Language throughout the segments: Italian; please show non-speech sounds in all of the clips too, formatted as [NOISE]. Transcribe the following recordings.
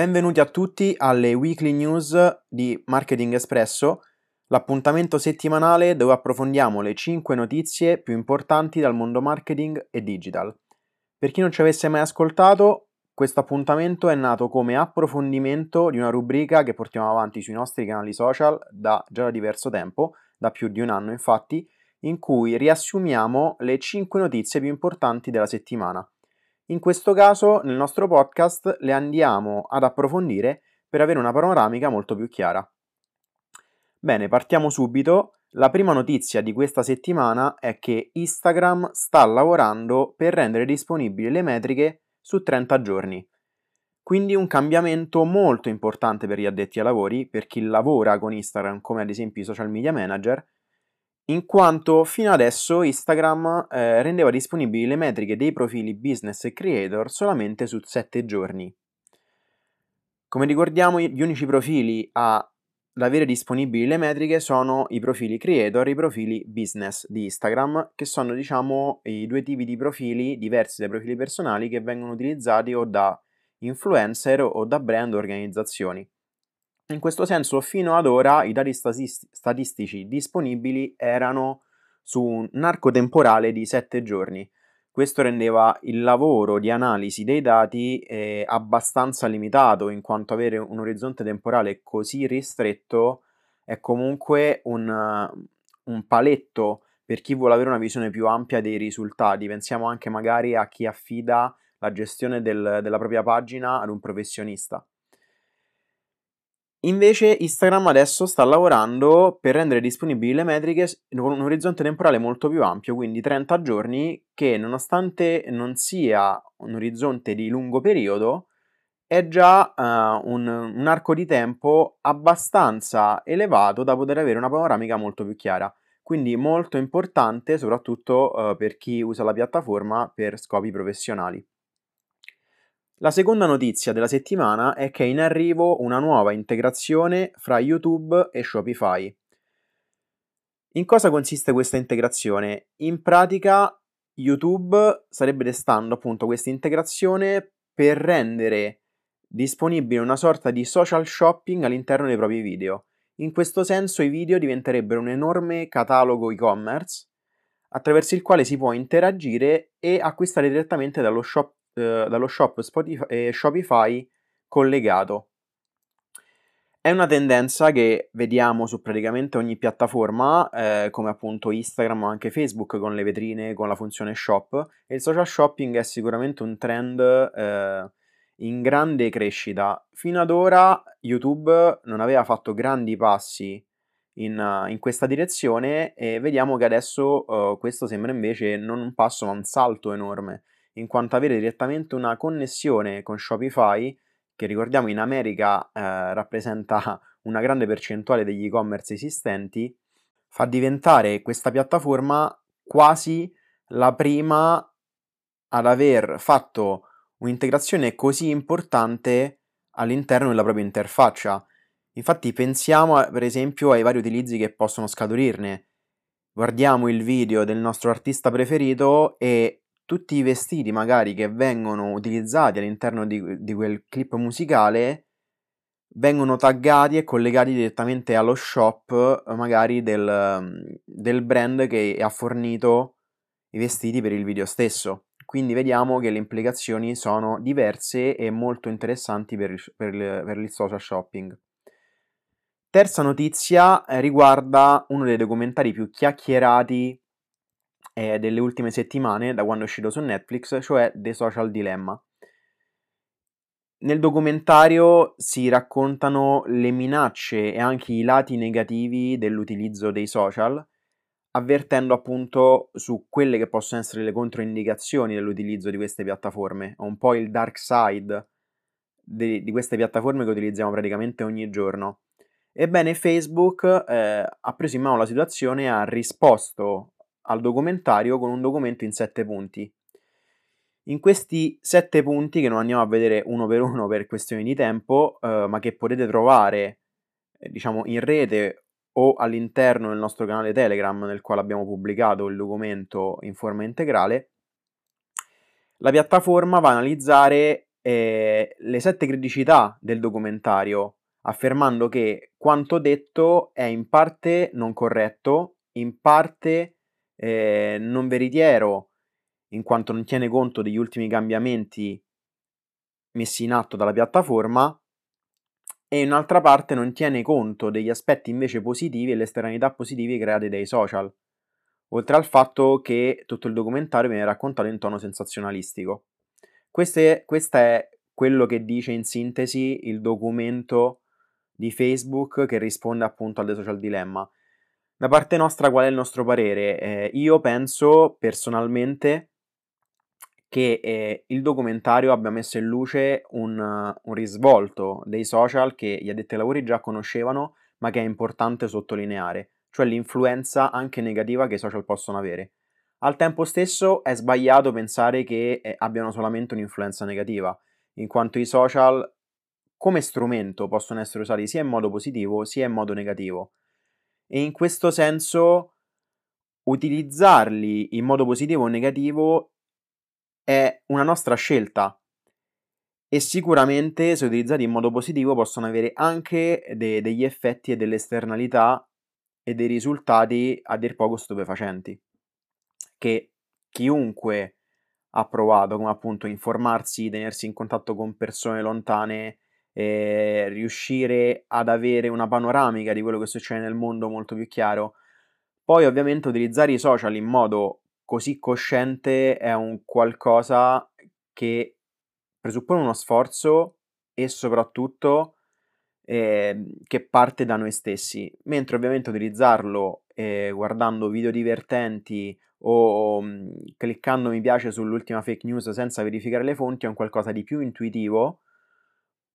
Benvenuti a tutti alle weekly news di Marketing Espresso, l'appuntamento settimanale dove approfondiamo le 5 notizie più importanti dal mondo marketing e digital. Per chi non ci avesse mai ascoltato, questo appuntamento è nato come approfondimento di una rubrica che portiamo avanti sui nostri canali social da già da diverso tempo, da più di un anno infatti, in cui riassumiamo le 5 notizie più importanti della settimana in questo caso, nel nostro podcast, le andiamo ad approfondire per avere una panoramica molto più chiara. Bene, partiamo subito. La prima notizia di questa settimana è che Instagram sta lavorando per rendere disponibili le metriche su 30 giorni. Quindi un cambiamento molto importante per gli addetti ai lavori, per chi lavora con Instagram come ad esempio i social media manager, in quanto fino adesso Instagram eh, rendeva disponibili le metriche dei profili business e creator solamente su 7 giorni. Come ricordiamo, gli unici profili ad avere disponibili le metriche sono i profili creator e i profili business di Instagram, che sono diciamo i due tipi di profili diversi dai profili personali che vengono utilizzati o da influencer o da brand o organizzazioni. In questo senso, fino ad ora i dati statistici disponibili erano su un arco temporale di 7 giorni. Questo rendeva il lavoro di analisi dei dati eh, abbastanza limitato, in quanto avere un orizzonte temporale così ristretto è comunque un, un paletto per chi vuole avere una visione più ampia dei risultati. Pensiamo anche magari a chi affida la gestione del, della propria pagina ad un professionista. Invece Instagram adesso sta lavorando per rendere disponibili le metriche con un orizzonte temporale molto più ampio, quindi 30 giorni, che nonostante non sia un orizzonte di lungo periodo, è già uh, un, un, arco di tempo abbastanza elevato da poter avere una panoramica molto più chiara. Quindi molto importante soprattutto uh, per chi usa la piattaforma per scopi professionali. La seconda notizia della settimana è che è in arrivo una nuova integrazione fra YouTube e Shopify. In cosa consiste questa integrazione? In pratica YouTube sarebbe testando appunto questa integrazione per rendere disponibile una sorta di social shopping all'interno dei propri video. In questo senso i video diventerebbero un enorme catalogo e-commerce attraverso il quale si può interagire e acquistare direttamente dallo shop dallo shop Spotify, eh, Shopify collegato. È una tendenza che vediamo su praticamente ogni piattaforma, eh, come appunto Instagram o anche Facebook con le vetrine, con la funzione shop, e il social shopping è sicuramente un trend eh, in grande crescita. Fino ad ora YouTube non aveva fatto grandi passi in, in questa direzione e vediamo che adesso uh, questo sembra invece non un passo ma un salto enorme in quanto avere direttamente una connessione con Shopify, che ricordiamo in America eh, rappresenta [LAUGHS] una grande percentuale degli e-commerce esistenti, fa diventare questa piattaforma quasi la prima ad aver fatto un'integrazione così importante all'interno della propria interfaccia. Infatti pensiamo per esempio ai vari utilizzi che possono scaturirne. Guardiamo il video del nostro artista preferito e tutti i vestiti magari che vengono utilizzati all'interno di, di quel clip musicale vengono taggati e collegati direttamente allo shop magari del, del brand che ha fornito i vestiti per il video stesso. Quindi vediamo che le implicazioni sono diverse e molto interessanti per il, per il, per il social shopping. Terza notizia eh, riguarda uno dei documentari più chiacchierati eh, delle ultime settimane, da quando è uscito su Netflix, cioè The Social Dilemma. Nel documentario si raccontano le minacce e anche i lati negativi dell'utilizzo dei social, avvertendo appunto su quelle che possono essere le controindicazioni dell'utilizzo di queste piattaforme, un po' il dark side di, di queste piattaforme che utilizziamo praticamente ogni giorno. Ebbene, Facebook eh, ha preso in mano la situazione e ha risposto al documentario con un documento in sette punti. In questi sette punti, che non andiamo a vedere uno per uno per questioni di tempo, eh, ma che potete trovare eh, diciamo in rete o all'interno del nostro canale Telegram nel quale abbiamo pubblicato il documento in forma integrale, la piattaforma va a analizzare eh, le sette criticità del documentario, affermando che quanto detto è in parte non corretto, in parte eh, non veritiero, in quanto non tiene conto degli ultimi cambiamenti messi in atto dalla piattaforma, e in un'altra parte non tiene conto degli aspetti invece positivi e le esternalità positive create dai social, oltre al fatto che tutto il documentario viene raccontato in tono sensazionalistico. Queste, questo è quello che dice in sintesi il documento di Facebook che risponde appunto al The Social Dilemma. Da parte nostra qual è il nostro parere? Eh, io penso personalmente che eh, il documentario abbia messo in luce un, un, risvolto dei social che gli addetti ai lavori già conoscevano, ma che è importante sottolineare, cioè l'influenza anche negativa che i social possono avere. Al tempo stesso è sbagliato pensare che eh, abbiano solamente un'influenza negativa, in quanto i social come strumento possono essere usati sia in modo positivo sia in modo negativo. E in questo senso utilizzarli in modo positivo o negativo è una nostra scelta. E sicuramente se utilizzati in modo positivo possono avere anche de- degli effetti e delle esternalità e dei risultati a dir poco stupefacenti. Che chiunque ha provato, come appunto informarsi, tenersi in contatto con persone lontane, eh, riuscire ad avere una panoramica di quello che succede nel mondo molto più chiaro. Poi ovviamente utilizzare i social in modo così cosciente è un qualcosa che presuppone uno sforzo e soprattutto eh, che parte da noi stessi, mentre ovviamente utilizzarlo eh, guardando video divertenti o mh, cliccando mi piace sull'ultima fake news senza verificare le fonti è un qualcosa di più intuitivo,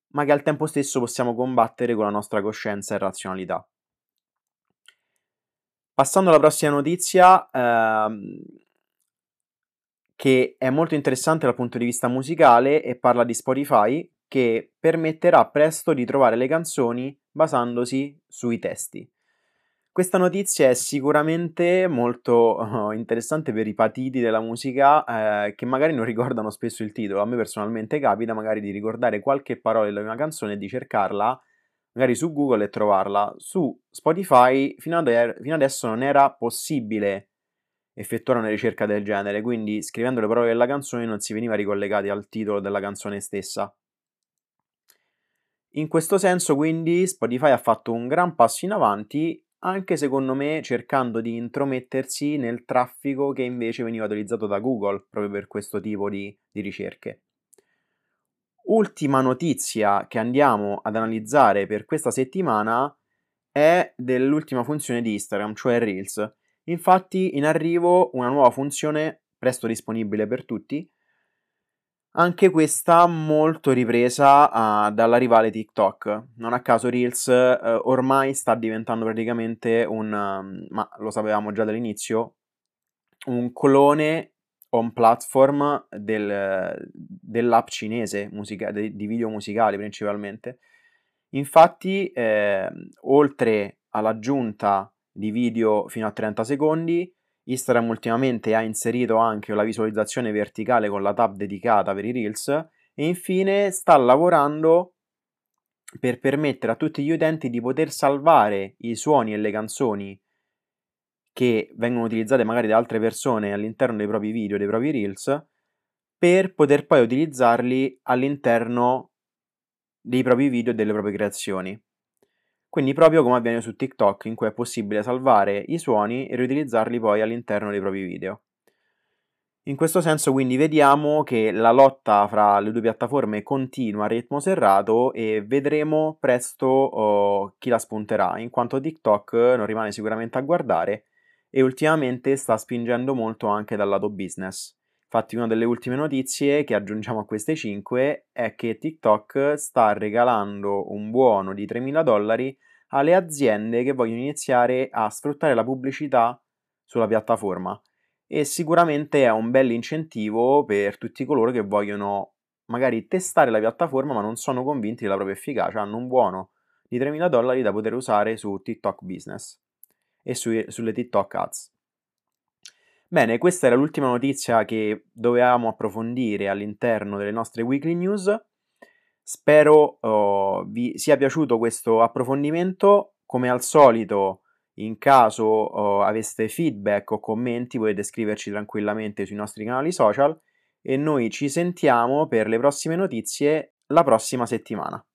ma che al tempo stesso possiamo combattere con la nostra coscienza e razionalità. Passando alla prossima notizia, ehm, che è molto interessante dal punto di vista musicale e parla di Spotify, che permetterà presto di trovare le canzoni basandosi sui testi. Questa notizia è sicuramente molto oh, interessante per i patiti della musica eh, che magari non ricordano spesso il titolo. A me personalmente capita magari di ricordare qualche parola della mia canzone e di cercarla magari su Google e trovarla. Su Spotify fino, ad, fino adesso non era possibile effettuare una ricerca del genere, quindi scrivendo le parole della canzone non si veniva ricollegati al titolo della canzone stessa. In questo senso, quindi, Spotify ha fatto un gran passo in avanti, anche secondo me cercando di intromettersi nel traffico che invece veniva utilizzato da Google proprio per questo tipo di, di ricerche. Ultima notizia che andiamo ad analizzare per questa settimana è dell'ultima funzione di Instagram, cioè Reels. Infatti in arrivo una nuova funzione presto disponibile per tutti anche questa molto ripresa uh, dalla rivale TikTok. Non a caso Reels uh, ormai sta diventando praticamente un, um, ma lo sapevamo già dall'inizio, un clone on platform del, dell'app cinese musica, di video musicali principalmente. Infatti, eh, oltre all'aggiunta di video fino a 30 secondi, Instagram ultimamente ha inserito anche la visualizzazione verticale con la tab dedicata per i Reels e infine sta lavorando per permettere a tutti gli utenti di poter salvare i suoni e le canzoni che vengono utilizzate magari da altre persone all'interno dei propri video, dei propri Reels, per poter poi utilizzarli all'interno dei propri video e delle proprie creazioni. Quindi proprio come avviene su TikTok, in cui è possibile salvare i suoni e riutilizzarli poi all'interno dei propri video. In questo senso quindi vediamo che la lotta fra le due piattaforme continua a ritmo serrato e vedremo presto oh, chi la spunterà, in quanto TikTok non rimane sicuramente a guardare e ultimamente sta spingendo molto anche dal lato business. Infatti una delle ultime notizie che aggiungiamo a queste 5 è che TikTok sta regalando un buono di 3.000 dollari alle aziende che vogliono iniziare a sfruttare la pubblicità sulla piattaforma e sicuramente è un bel incentivo per tutti coloro che vogliono magari testare la piattaforma ma non sono convinti della propria efficacia, hanno un buono di 3.000 dollari da poter usare su TikTok Business e su, sulle TikTok Ads. Bene, questa era l'ultima notizia che dovevamo approfondire all'interno delle nostre weekly news. Spero uh, vi sia piaciuto questo approfondimento. Come al solito, in caso uh, aveste feedback o commenti, potete scriverci tranquillamente sui nostri canali social e noi ci sentiamo per le prossime notizie la prossima settimana.